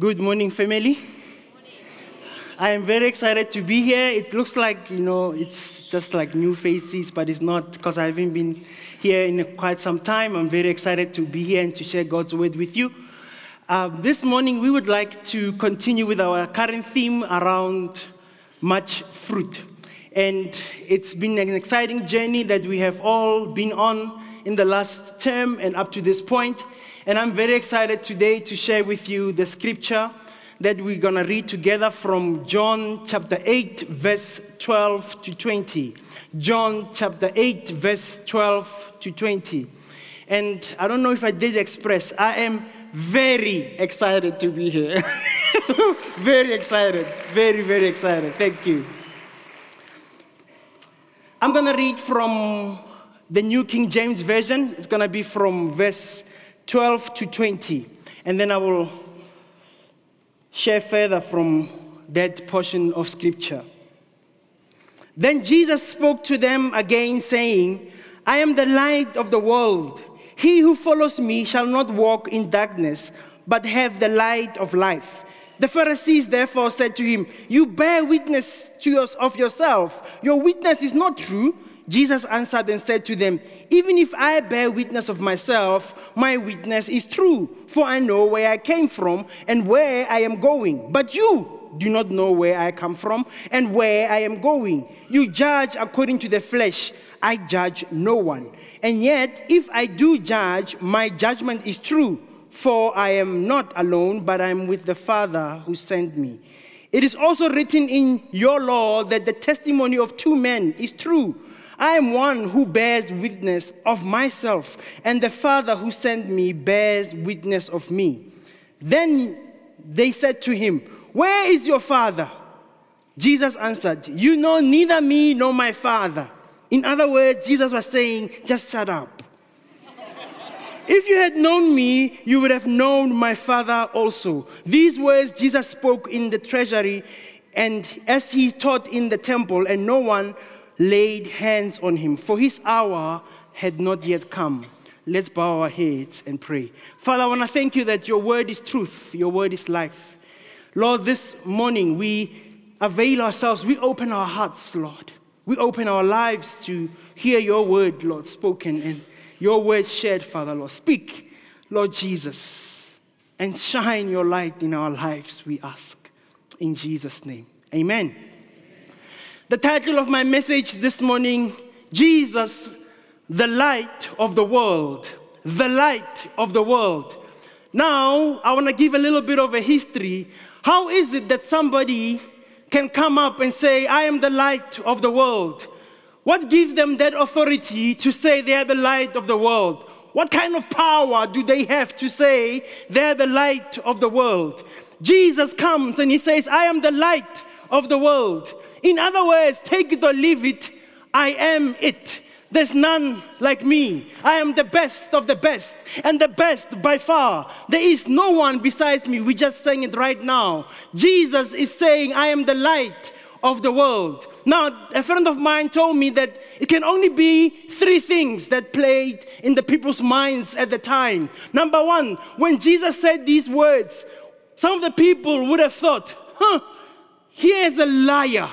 Good morning, family. I am very excited to be here. It looks like, you know, it's just like new faces, but it's not because I haven't been here in quite some time. I'm very excited to be here and to share God's word with you. Uh, this morning, we would like to continue with our current theme around much fruit. And it's been an exciting journey that we have all been on in the last term and up to this point. And I'm very excited today to share with you the scripture that we're going to read together from John chapter 8, verse 12 to 20. John chapter 8, verse 12 to 20. And I don't know if I did express, I am very excited to be here. very excited. Very, very excited. Thank you. I'm going to read from the New King James Version. It's going to be from verse 12 to 20. And then I will share further from that portion of scripture. Then Jesus spoke to them again, saying, I am the light of the world. He who follows me shall not walk in darkness, but have the light of life. The Pharisees therefore said to him, You bear witness to your, of yourself. Your witness is not true. Jesus answered and said to them, Even if I bear witness of myself, my witness is true, for I know where I came from and where I am going. But you do not know where I come from and where I am going. You judge according to the flesh. I judge no one. And yet, if I do judge, my judgment is true, for I am not alone, but I am with the Father who sent me. It is also written in your law that the testimony of two men is true. I am one who bears witness of myself, and the Father who sent me bears witness of me. Then they said to him, Where is your Father? Jesus answered, You know neither me nor my Father. In other words, Jesus was saying, Just shut up. if you had known me, you would have known my Father also. These words Jesus spoke in the treasury and as he taught in the temple, and no one laid hands on him, for his hour had not yet come. Let's bow our heads and pray. Father, I want to thank you that your word is truth, your word is life. Lord, this morning we avail ourselves, we open our hearts, Lord. We open our lives to hear your word, Lord, spoken and your word shared, Father, Lord. Speak, Lord Jesus, and shine your light in our lives, we ask. In Jesus' name. Amen. The title of my message this morning Jesus, the light of the world. The light of the world. Now, I want to give a little bit of a history. How is it that somebody can come up and say, I am the light of the world? What gives them that authority to say they are the light of the world? What kind of power do they have to say they're the light of the world? Jesus comes and he says, I am the light of the world. In other words, take it or leave it, I am it. There's none like me. I am the best of the best, and the best by far. There is no one besides me. We just sang it right now. Jesus is saying, I am the light of the world. Now, a friend of mine told me that it can only be three things that played in the people's minds at the time. Number one, when Jesus said these words, some of the people would have thought, huh, here's a liar.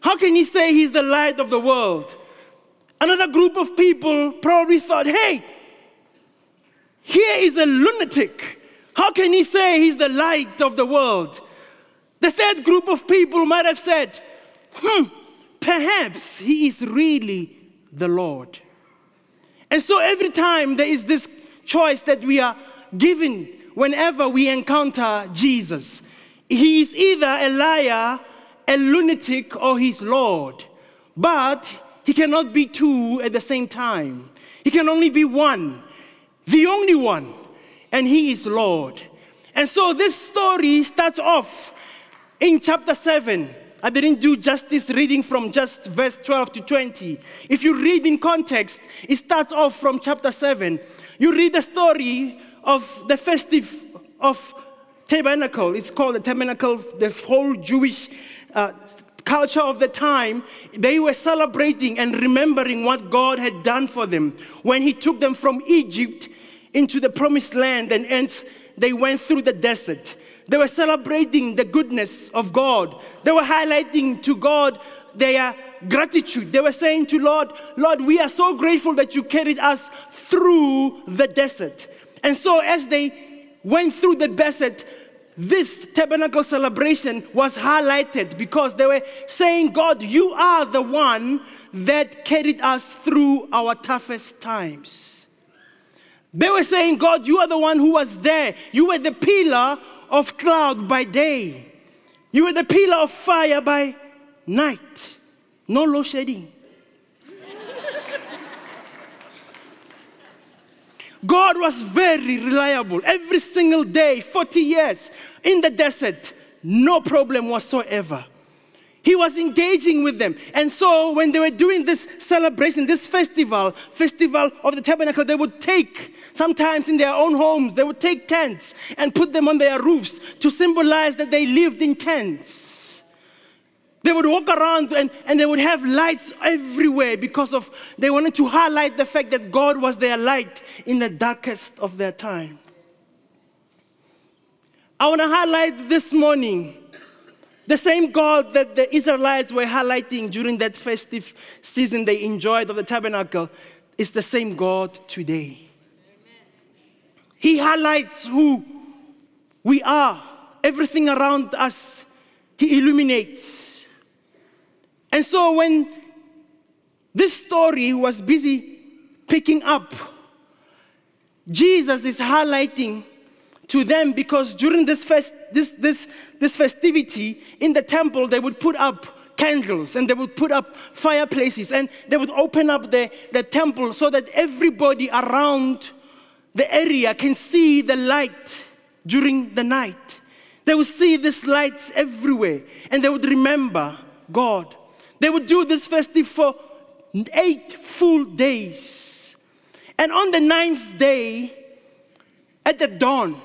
How can he say he's the light of the world? Another group of people probably thought, hey, here is a lunatic. How can he say he's the light of the world? The third group of people might have said, hmm, perhaps he is really the Lord. And so every time there is this choice that we are given whenever we encounter Jesus, he is either a liar a lunatic or his Lord. But he cannot be two at the same time. He can only be one, the only one, and he is Lord. And so this story starts off in chapter 7. I didn't do justice reading from just verse 12 to 20. If you read in context, it starts off from chapter 7. You read the story of the festive of tabernacle. It's called the tabernacle, the whole Jewish uh, culture of the time, they were celebrating and remembering what God had done for them when He took them from Egypt into the promised land and they went through the desert. They were celebrating the goodness of God. They were highlighting to God their gratitude. They were saying to Lord, Lord, we are so grateful that you carried us through the desert. And so as they went through the desert, this tabernacle celebration was highlighted because they were saying, God, you are the one that carried us through our toughest times. They were saying, God, you are the one who was there. You were the pillar of cloud by day, you were the pillar of fire by night. No low shedding. God was very reliable every single day, 40 years in the desert, no problem whatsoever. He was engaging with them. And so when they were doing this celebration, this festival, festival of the tabernacle, they would take, sometimes in their own homes, they would take tents and put them on their roofs to symbolize that they lived in tents. They would walk around and, and they would have lights everywhere because of they wanted to highlight the fact that God was their light in the darkest of their time. I want to highlight this morning the same God that the Israelites were highlighting during that festive season they enjoyed of the tabernacle is the same God today. He highlights who we are, everything around us, He illuminates. And so when this story was busy picking up, Jesus is highlighting to them because during this, fest, this, this, this festivity in the temple, they would put up candles and they would put up fireplaces and they would open up the, the temple so that everybody around the area can see the light during the night. They would see these lights everywhere and they would remember God. They would do this festive for eight full days. And on the ninth day, at the dawn,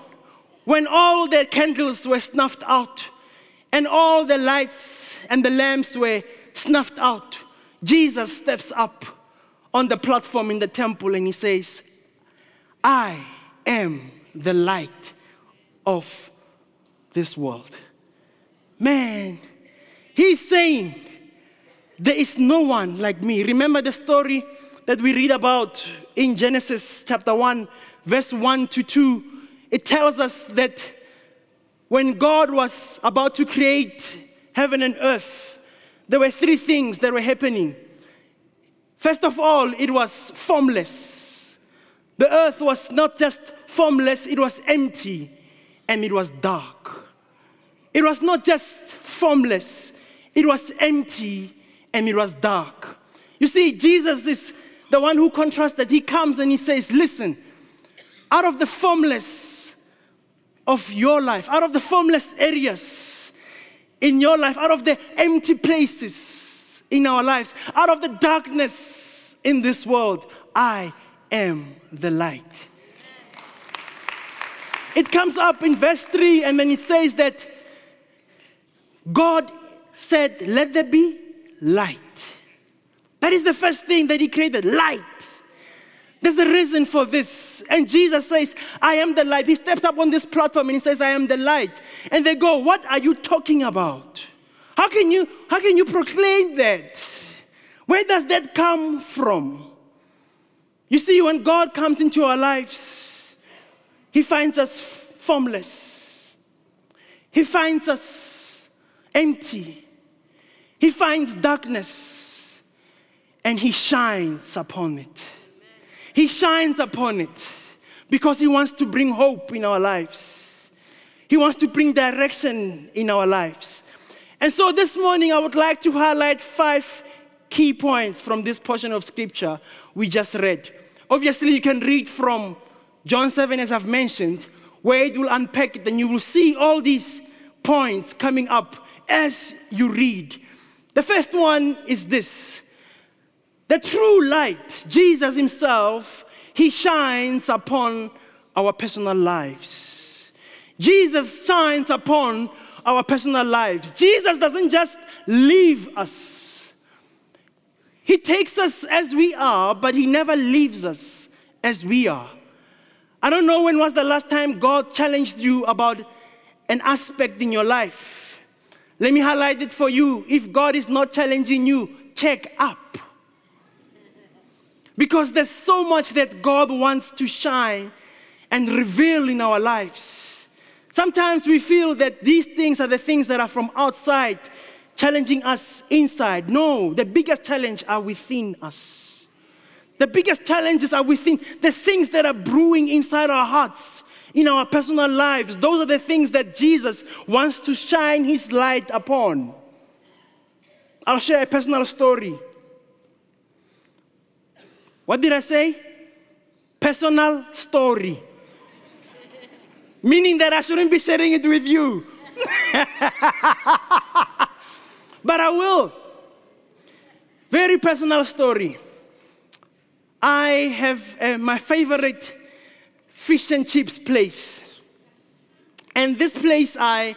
when all the candles were snuffed out and all the lights and the lamps were snuffed out, Jesus steps up on the platform in the temple and he says, I am the light of this world. Man, he's saying, There is no one like me. Remember the story that we read about in Genesis chapter 1, verse 1 to 2 it tells us that when God was about to create heaven and earth, there were three things that were happening. First of all, it was formless. The earth was not just formless, it was empty and it was dark. It was not just formless, it was empty and it was dark. You see, Jesus is the one who contrasts that. He comes and he says, Listen, out of the formless, of your life, out of the formless areas in your life, out of the empty places in our lives, out of the darkness in this world, I am the light. It comes up in verse 3, and then it says that God said, Let there be light. That is the first thing that He created light. There's a reason for this. And Jesus says, I am the light. He steps up on this platform and he says, I am the light. And they go, What are you talking about? How can you, how can you proclaim that? Where does that come from? You see, when God comes into our lives, He finds us formless, He finds us empty, He finds darkness, and He shines upon it. He shines upon it because He wants to bring hope in our lives. He wants to bring direction in our lives. And so this morning, I would like to highlight five key points from this portion of scripture we just read. Obviously, you can read from John 7, as I've mentioned, where it will unpack it, and you will see all these points coming up as you read. The first one is this the true light, Jesus Himself, He shines upon our personal lives. Jesus shines upon our personal lives. Jesus doesn't just leave us, He takes us as we are, but He never leaves us as we are. I don't know when was the last time God challenged you about an aspect in your life. Let me highlight it for you. If God is not challenging you, check up. Because there's so much that God wants to shine and reveal in our lives. Sometimes we feel that these things are the things that are from outside challenging us inside. No, the biggest challenge are within us. The biggest challenges are within the things that are brewing inside our hearts, in our personal lives. Those are the things that Jesus wants to shine his light upon. I'll share a personal story. What did I say? Personal story. Meaning that I shouldn't be sharing it with you. but I will. Very personal story. I have uh, my favorite fish and chips place. And this place I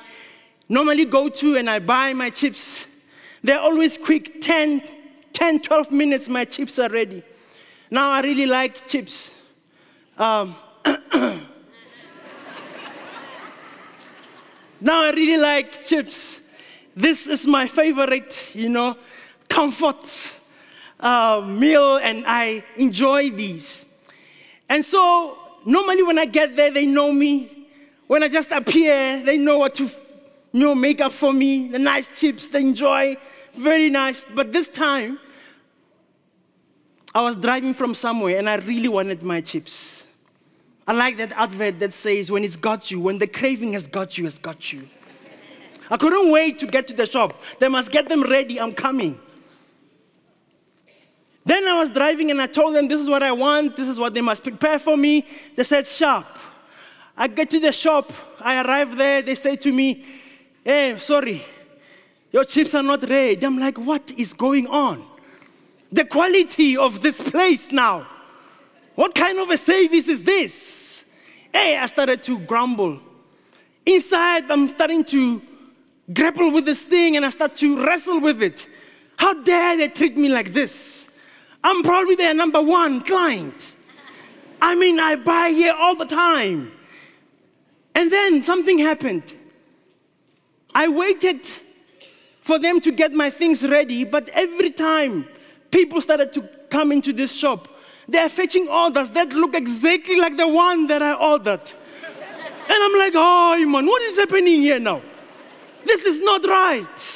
normally go to and I buy my chips. They're always quick 10, 10 12 minutes, my chips are ready. Now I really like chips. Um, now I really like chips. This is my favorite, you know, comfort uh, meal and I enjoy these. And so, normally when I get there, they know me. When I just appear, they know what to you know, make up for me. The nice chips they enjoy, very nice. But this time, I was driving from somewhere and I really wanted my chips. I like that advert that says, when it's got you, when the craving has got you, has got you. I couldn't wait to get to the shop. They must get them ready. I'm coming. Then I was driving and I told them, This is what I want, this is what they must prepare for me. They said, Sharp. I get to the shop, I arrive there, they say to me, Hey, sorry, your chips are not ready. I'm like, What is going on? The quality of this place now. What kind of a service is this? Hey, I started to grumble. Inside, I'm starting to grapple with this thing and I start to wrestle with it. How dare they treat me like this? I'm probably their number one client. I mean, I buy here all the time. And then something happened. I waited for them to get my things ready, but every time people started to come into this shop, they're fetching orders that look exactly like the one that I ordered. and I'm like, oh, man, what is happening here now? This is not right.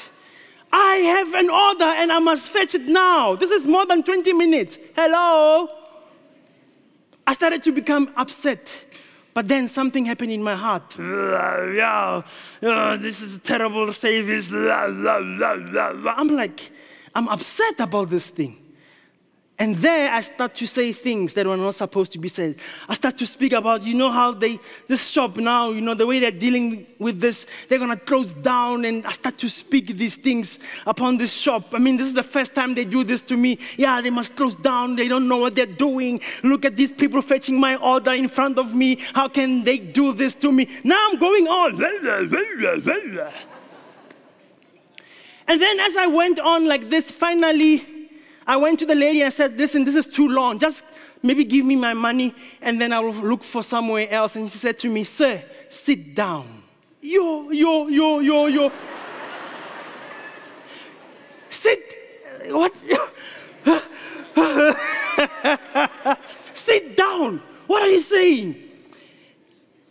I have an order and I must fetch it now. This is more than 20 minutes. Hello? I started to become upset. But then something happened in my heart. Yeah, uh, this is a terrible service. I'm like, I'm upset about this thing. And there I start to say things that were not supposed to be said. I start to speak about, you know, how they, this shop now, you know, the way they're dealing with this, they're to close down. And I start to speak these things upon this shop. I mean, this is the first time they do this to me. Yeah, they must close down. They don't know what they're doing. Look at these people fetching my order in front of me. How can they do this to me? Now I'm going on. And then as I went on like this, finally, I went to the lady and I said, Listen, this is too long. Just maybe give me my money and then I will look for somewhere else. And she said to me, Sir, sit down. Yo, yo, yo, yo, yo. sit. What? sit down. What are you saying?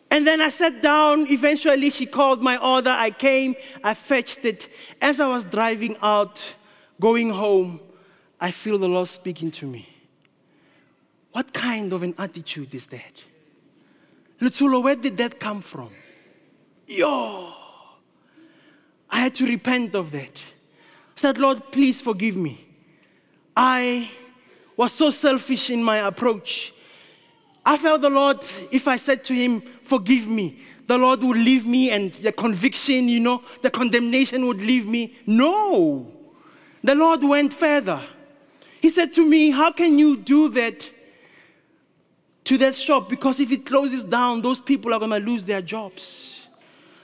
And then I sat down. Eventually, she called my order. I came, I fetched it. As I was driving out, going home, I feel the Lord speaking to me. What kind of an attitude is that? Letsholo, where did that come from? Yo! I had to repent of that. I said, Lord, please forgive me. I was so selfish in my approach. I felt the Lord, if I said to him, forgive me, the Lord would leave me and the conviction, you know, the condemnation would leave me. No. The Lord went further. He said to me, How can you do that to that shop? Because if it closes down, those people are going to lose their jobs.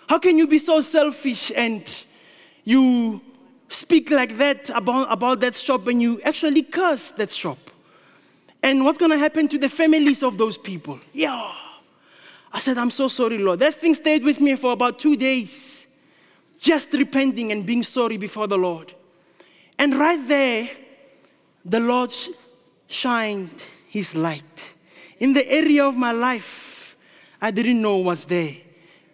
How can you be so selfish and you speak like that about, about that shop and you actually curse that shop? And what's going to happen to the families of those people? Yeah. I said, I'm so sorry, Lord. That thing stayed with me for about two days, just repenting and being sorry before the Lord. And right there, the Lord shined his light in the area of my life I didn't know was there.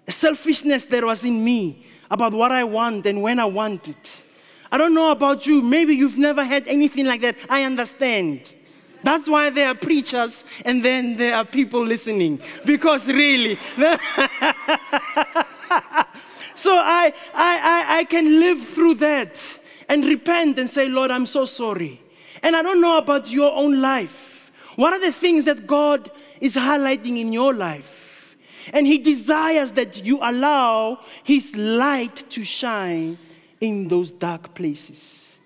A selfishness that was in me about what I want and when I want it. I don't know about you. Maybe you've never had anything like that. I understand. That's why there are preachers and then there are people listening. Because really, so I, I, I, I can live through that and repent and say, Lord, I'm so sorry. And I don't know about your own life. What are the things that God is highlighting in your life? And He desires that you allow His light to shine in those dark places.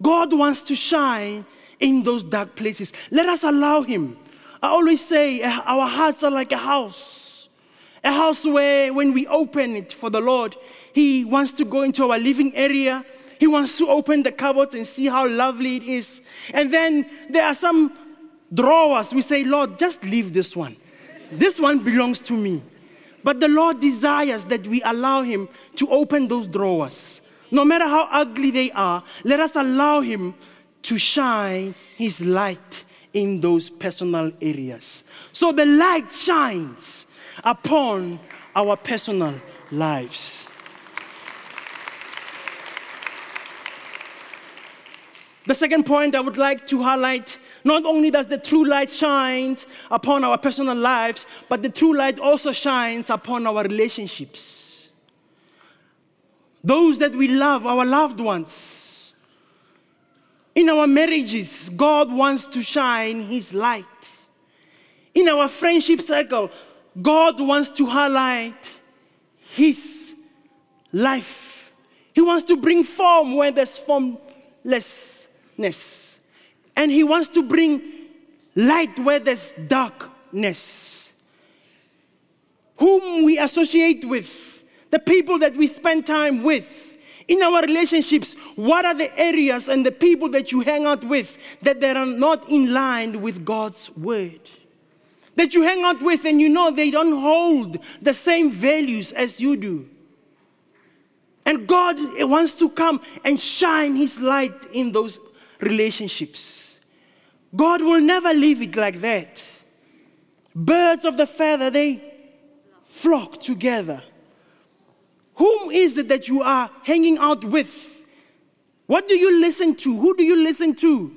God wants to shine in those dark places. Let us allow Him. I always say eh, our hearts are like a house. A house where, when we open it for the Lord, He wants to go into our living area. He wants to open the cupboards and see how lovely it is. And then there are some drawers. We say, Lord, just leave this one. This one belongs to me. But the Lord desires that we allow Him to open those drawers no matter how ugly they are, let us allow Him to shine His light in those personal areas. So the light shines upon our personal lives. The second point I would like to highlight not only does the true light shine upon our personal lives, but the true light also shines upon our relationships those that we love, our loved ones. In our marriages, God wants to shine His light. In our friendship circle, God wants to highlight His life. He wants to bring form where there's formlessness. And He wants to bring light where there's darkness. Whom we associate with the people that we spend time with, in our relationships, what are the areas and the people that you hang out with that they are not in line with God's word? That you hang out with and you know they don't hold the same values as you do. And God wants to come and shine His light in those relationships. God will never leave it like that. Birds of the feather, they flock together. Whom is it that you are hanging out with? What do you listen to? Who do you listen to?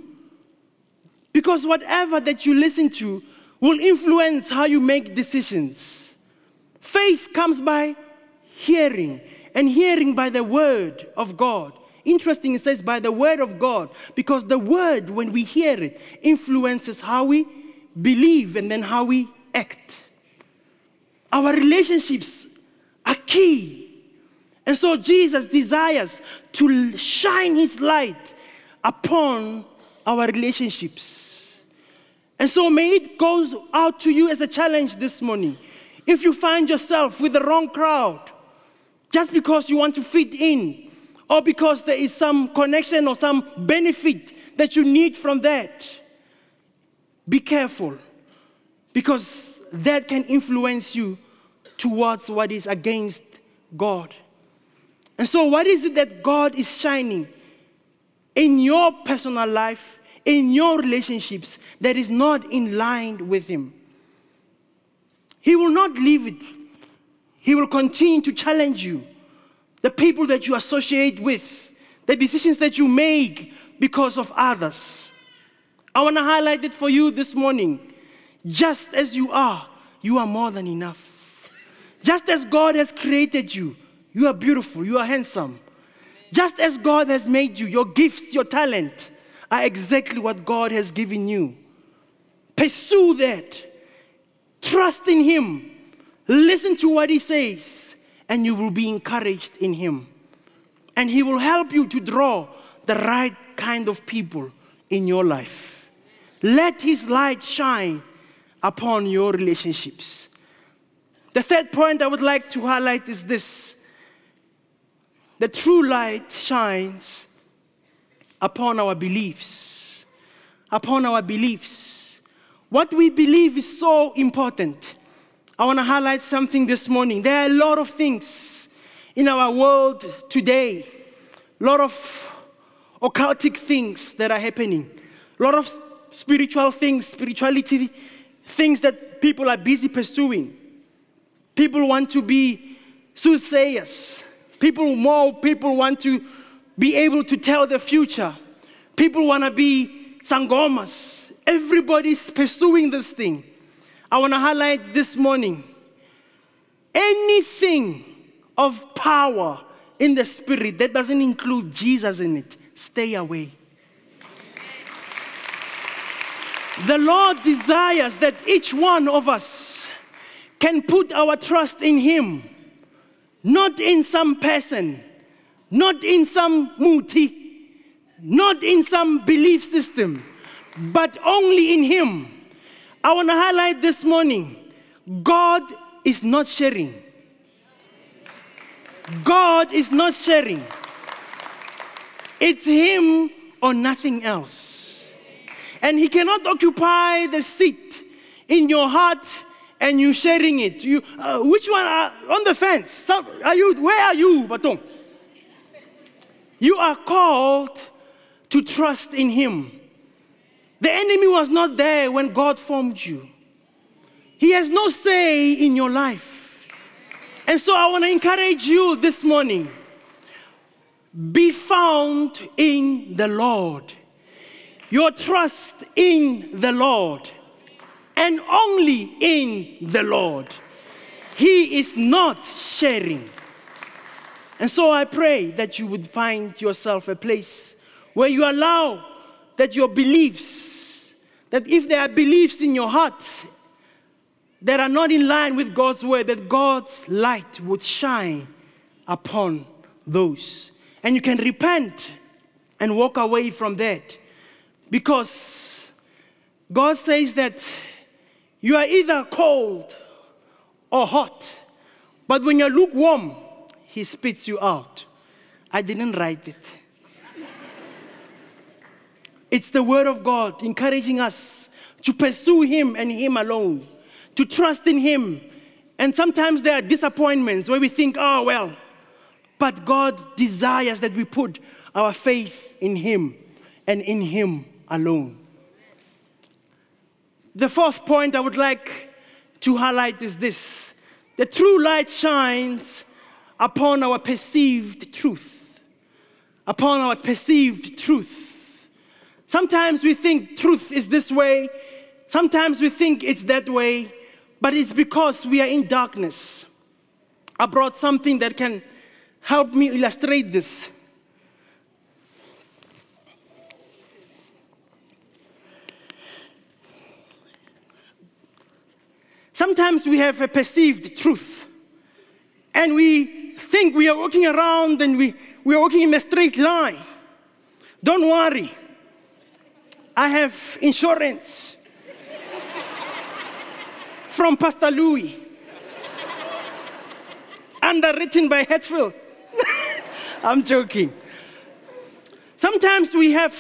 Because whatever that you listen to will influence how you make decisions. Faith comes by hearing, and hearing by the word of God. Interesting, it says by the word of God, because the word, when we hear it, influences how we believe and then how we act. Our relationships are key and so Jesus desires to shine his light upon our relationships. And so may it goes out to you as a challenge this morning. If you find yourself with the wrong crowd, just because you want to fit in, or because there is some connection or some benefit that you need from that, be careful because that can influence you towards what is against God. And so, what is it that God is shining in your personal life, in your relationships, that is not in line with Him? He will not leave it. He will continue to challenge you. The people that you associate with, the decisions that you make because of others. I want to highlight it for you this morning. Just as you are, you are more than enough. Just as God has created you, you are beautiful. You are handsome. Just as God has made you, your gifts, your talent are exactly what God has given you. Pursue that. Trust in Him. Listen to what He says, and you will be encouraged in Him. And He will help you to draw the right kind of people in your life. Let His light shine upon your relationships. The third point I would like to highlight is this the true light shines upon our beliefs. Upon our beliefs. What we believe is so important. I want to highlight something this morning. There are a lot of things in our world today, a lot of occultic things that are happening, a lot of spiritual things, spirituality, things that people are busy pursuing. People want to be soothsayers. People, more people want to be able to tell the future. People want to be sangomas. Everybody's pursuing this thing. I want to highlight this morning anything of power in the spirit that doesn't include Jesus in it, stay away. The Lord desires that each one of us can put our trust in Him, not in some person, not in some muti, not in some belief system, but only in Him. I want to highlight this morning God is not sharing. God is not sharing. It's Him or nothing else. And He cannot occupy the seat in your heart and you sharing it. You, uh, which one are on the fence? Some, are you, where are you, Baton? You are called to trust in Him. The enemy was not there when God formed you. He has no say in your life. And so I want to encourage you this morning be found in the Lord. Your trust in the Lord and only in the Lord. He is not sharing. And so I pray that you would find yourself a place where you allow that your beliefs that if there are beliefs in your heart that are not in line with God's word, that God's light would shine upon those. And you can repent and walk away from that. Because God says that you are either cold or hot. But when you're lukewarm, He spits you out. I didn't write it. It's the Word of God encouraging us to pursue Him and Him alone, to trust in Him. And sometimes there are disappointments where we think, oh, well, but God desires that we put our faith in Him and in Him alone. The fourth point I would like to highlight is this the true light shines upon our perceived truth. Upon our perceived truth. Sometimes we think truth is this way, sometimes we think it's that way, but it's because we are in darkness. I brought something that can help me illustrate this. Sometimes we have a perceived truth, and we think we are walking around and we, we are walking in a straight line. Don't worry. I have insurance from Pastor Louis, underwritten by Hatfield. I'm joking. Sometimes we have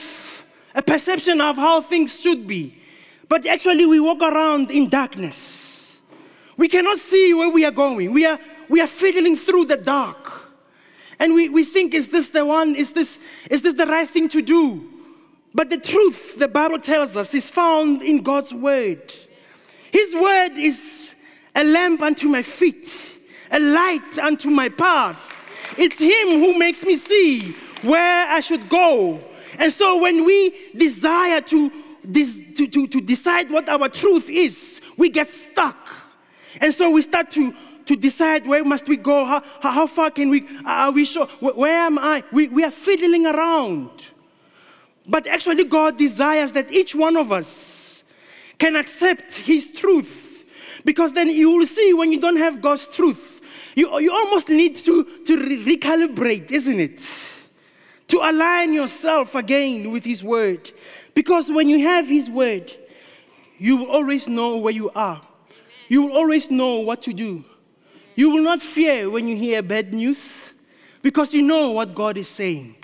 a perception of how things should be, but actually we walk around in darkness. We cannot see where we are going. We are, we are fiddling through the dark. And we, we think, is this the one? Is this, is this the right thing to do? But the truth, the Bible tells us, is found in God's word. His word is a lamp unto my feet, a light unto my path. It's Him who makes me see where I should go. And so when we desire to, to, to, to decide what our truth is, we get stuck. And so we start to, to decide where must we go, how, how far can we, are we sure, where am I? We, we are fiddling around. But actually, God desires that each one of us can accept His truth. Because then you will see when you don't have God's truth, you, you almost need to, to re- recalibrate, isn't it? To align yourself again with His Word. Because when you have His Word, you will always know where you are. You will always know what to do. You will not fear when you hear bad news because you know what God is saying.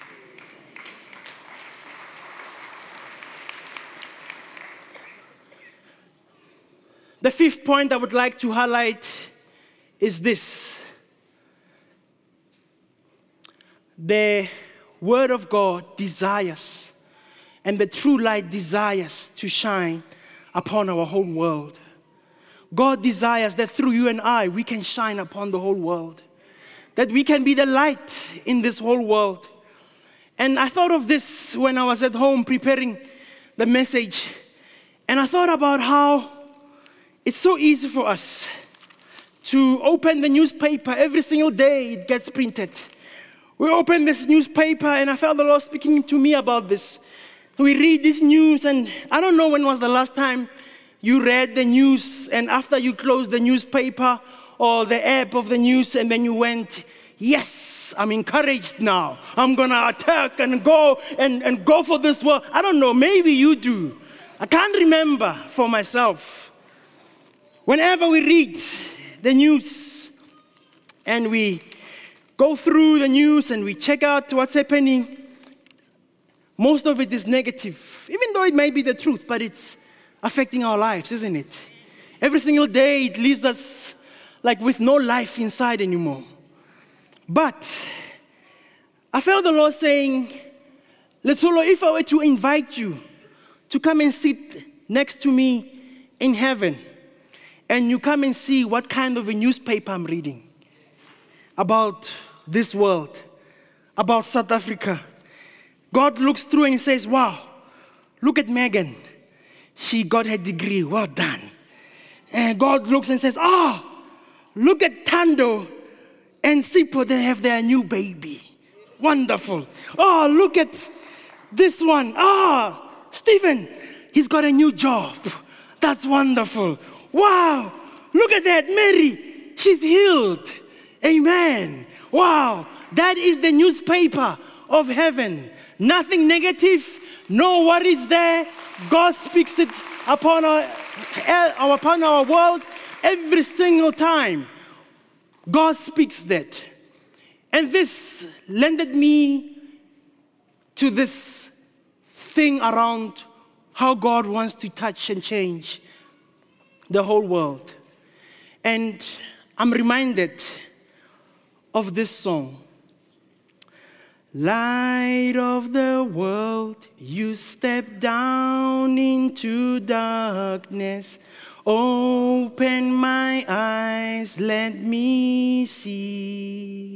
The fifth point I would like to highlight is this the Word of God desires, and the true light desires to shine upon our whole world. God desires that through you and I, we can shine upon the whole world, that we can be the light in this whole world. And I thought of this when I was at home preparing the message, and I thought about how it's so easy for us to open the newspaper every single day, it gets printed. We open this newspaper, and I felt the Lord speaking to me about this. We read this news, and I don't know when was the last time you read the news, and after you closed the newspaper or the app of the news, and then you went, Yes, I'm encouraged now. I'm gonna attack and go and, and go for this world. I don't know, maybe you do. I can't remember for myself. Whenever we read the news and we go through the news and we check out what's happening, most of it is negative, even though it may be the truth, but it's affecting our lives, isn't it? Every single day it leaves us like with no life inside anymore. But I felt the Lord saying, Letsholo, if I were to invite you to come and sit next to me in heaven, and you come and see what kind of a newspaper I'm reading about this world, about South Africa, God looks through and says, Wow, look at Megan. She got her degree. Well done. And God looks and says, Oh, look at Tando and Sipo. They have their new baby. Wonderful. Oh, look at this one. Ah, oh, Stephen, he's got a new job. That's wonderful. Wow, look at that. Mary, she's healed. Amen. Wow, that is the newspaper of heaven. Nothing negative, no worries there. God speaks it upon our, eh, upon our world every single time. God speaks that. And this lended me to this thing around how God wants to touch and change the whole world. And I'm reminded of this song. Light of the world, you step down into darkness. Open my eyes, let me see.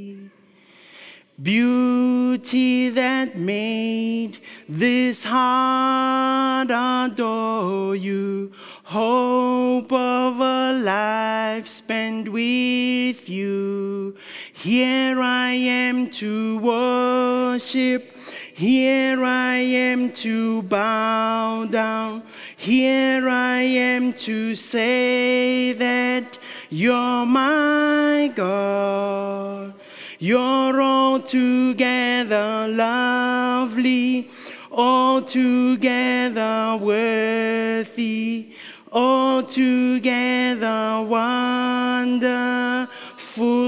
Beauty that made this heart adore you. Hope of a life spent with you. Here I am to worship. Here I am to bow down. Here I am to say that you're my God. You're altogether lovely, altogether worthy, altogether wonderful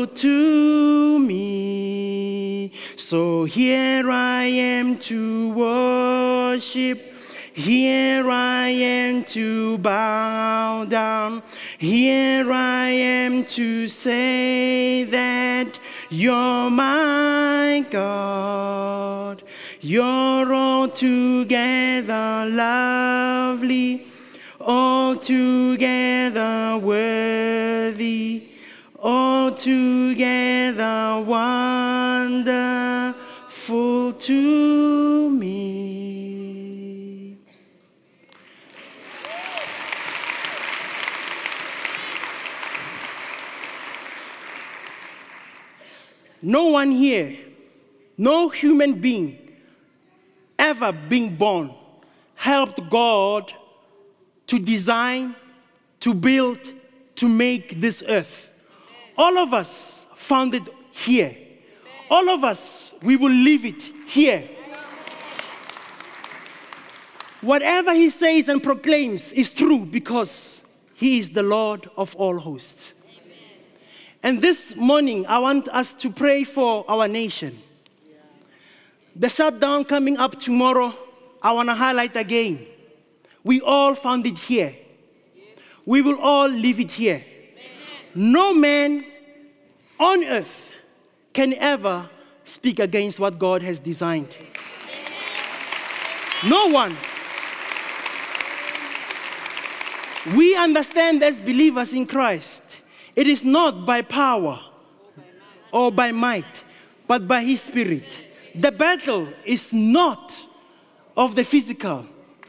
to me. So here I am to worship. Here I am to bow down. Here I am to say that you're my God. You're altogether lovely, altogether worthy, altogether wonderful to me. No one here, no human being ever being born helped God to design, to build, to make this earth. All of us found it here. All of us, we will leave it here. Whatever he says and proclaims is true because he is the Lord of all hosts. And this morning, I want us to pray for our nation. The shutdown coming up tomorrow, I want to highlight again. We all found it here. we will all leave it here. No man on earth can ever speak against what God has designed. No one. We understand as believers in Christ, it is not by power or by might, but by His Spirit. The battle is not of the physical,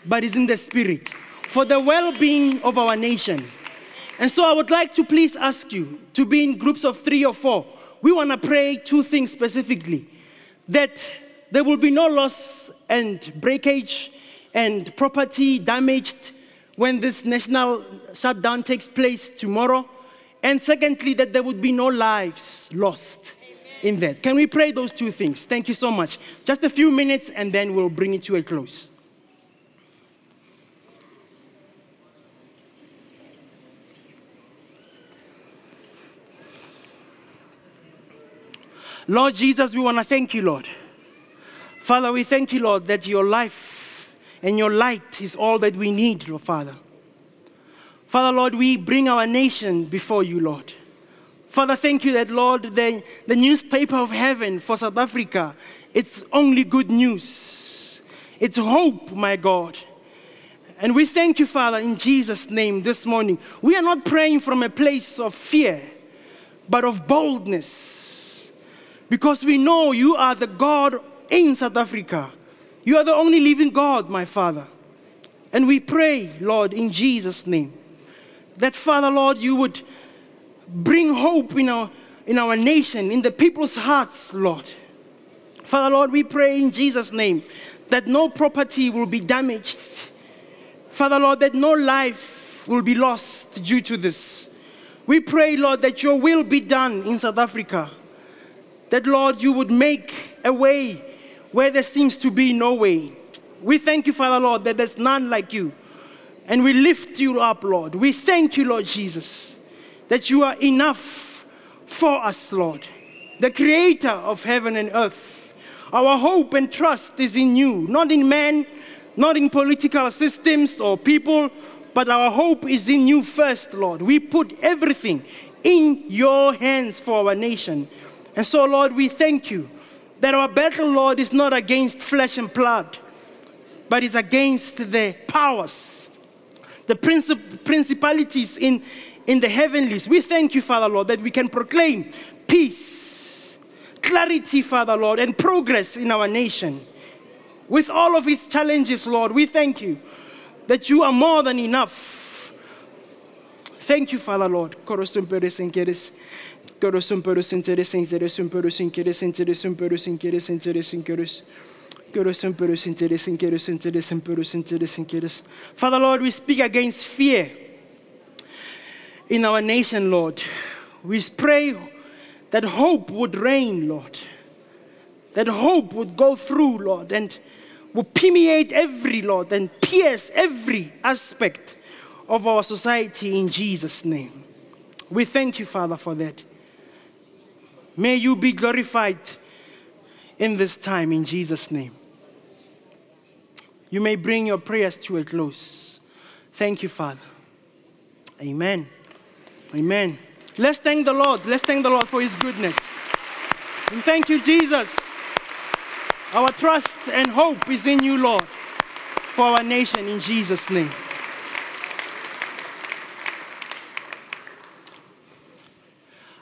but is in the spirit for the well being of our nation. And so I would like to please ask you to be in groups of three or four. We want to pray two things specifically that there will be no loss and breakage and property damaged when this national shutdown takes place tomorrow. And secondly, that there would be no lives lost in that. Can we pray those two things? Thank you so much. Just a few minutes and then we'll bring it to a close. Lord Jesus, we want to thank you, Lord. Father, we thank you, Lord, that your life and your light is all that we need, Lord Father. Father, Lord, we bring our nation before you, Lord. Father, thank you that, Lord, the, the newspaper of heaven for South Africa, it's only good news. It's hope, my God. And we thank you, Father, in Jesus' name this morning. We are not praying from a place of fear, but of boldness. Because we know you are the God in South Africa. You are the only living God, my Father. And we pray, Lord, in Jesus' name, that, Father, Lord, you would bring hope in our, in our nation, in the people's hearts, Lord. Father, Lord, we pray in Jesus' name that no property will be damaged. Father, Lord, that no life will be lost due to this. We pray, Lord, that your will be done in South Africa. That, Lord, you would make a way where there seems to be no way. We thank you, Father, Lord, that there's none like you. And we lift you up, Lord. We thank you, Lord Jesus that you are enough for us, Lord, the creator of heaven and earth. Our hope and trust is in you, not in man, not in political systems or people, but our hope is in you first, Lord. We put everything in your hands for our nation. And so, Lord, we thank you that our battle, Lord, is not against flesh and blood, but is against the powers, the princip- principalities in, in the heavenlies. We thank you, Father Lord, that we can proclaim peace, clarity, Father Lord, and progress in our nation. With all of its challenges, Lord, we thank you that you are more than enough. Thank you, Father Lord. Father Lord, we speak against fear in our nation, Lord. We pray that hope would reign, Lord. That hope would go through, Lord, and would permeate every, Lord, and pierce every aspect of our society in Jesus' name. We thank you, Father, for that. May you be glorified in this time in Jesus' name. You may bring your prayers to a close. Thank you, Father. Amen. Amen. Let's thank the Lord. Let's thank the Lord for His goodness. And thank you, Jesus. Our trust and hope is in you, Lord, for our nation in Jesus' name.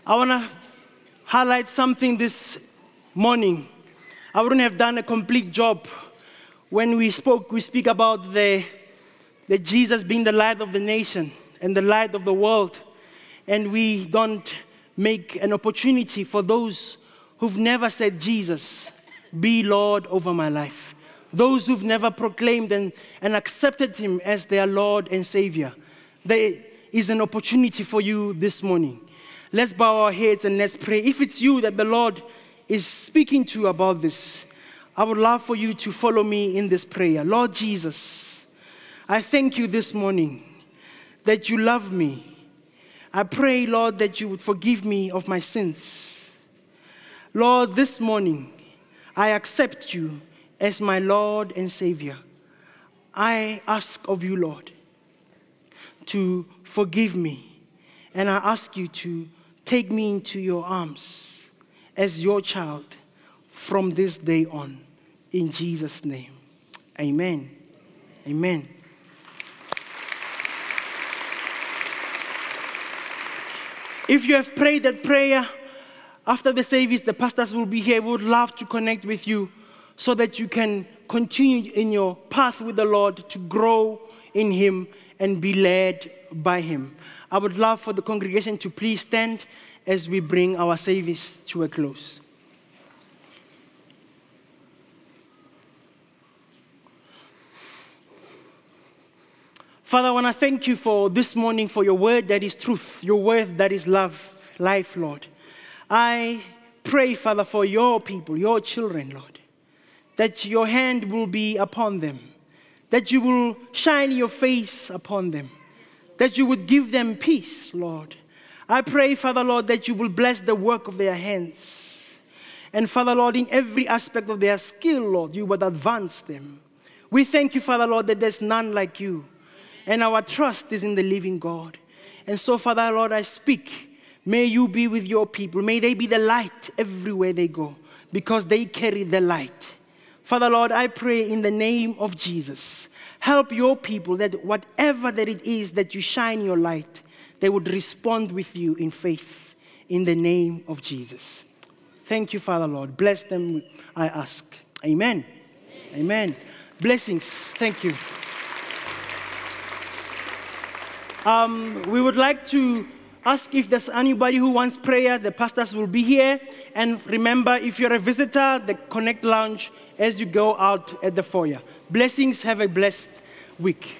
I want to highlight something this morning. I wouldn't have done a complete job when we spoke, we speak about the, the Jesus being the light of the nation and the light of the world and we don't make an opportunity for those who've never said, Jesus, be Lord over my life. Those who've never proclaimed and, and accepted Him as their Lord and Savior. There is an opportunity for you this morning. Let's bow our heads and let's pray. If it's you that the Lord is speaking to about this, I would love for you to follow me in this prayer. Lord Jesus, I thank you this morning that you love me I pray, Lord, that you would forgive me of my sins. Lord, this morning, I accept you as my Lord and Savior. I ask of you, Lord, to forgive me. And I ask you to take me into your arms as your child from this day on. In Jesus' name. Amen. Amen. If you have prayed that prayer after the service, the pastors will be here. We would love to connect with you so that you can continue in your path with the Lord to grow in Him and be led by Him. I would love for the congregation to please stand as we bring our service to a close. Father, I want to thank you for this morning for your word that is truth, your word that is love, life, Lord. I pray, Father, for your people, your children, Lord, that your hand will be upon them, that you will shine your face upon them, that you would give them peace, Lord. I pray, Father, Lord, that you will bless the work of their hands. And Father, Lord, in every aspect of their skill, Lord, you would advance them. We thank you, Father, Lord, that there's none like you. And our trust is in the living God. And so, Father, Lord, I speak. May you be with your people. May they be the light everywhere they go because they carry the light. Father, Lord, I pray in the name of Jesus. Help your people that whatever that it is that you shine your light, they would respond with you in faith in the name of Jesus. Thank you, Father, Lord. Bless them, I ask. Amen. Amen. Amen. Blessings. Thank you. Um, we would like to ask if there's anybody who wants prayer. The pastors will be here. And remember, if you're a visitor, the Connect Lounge as you go out at the foyer. Blessings. Have a blessed week.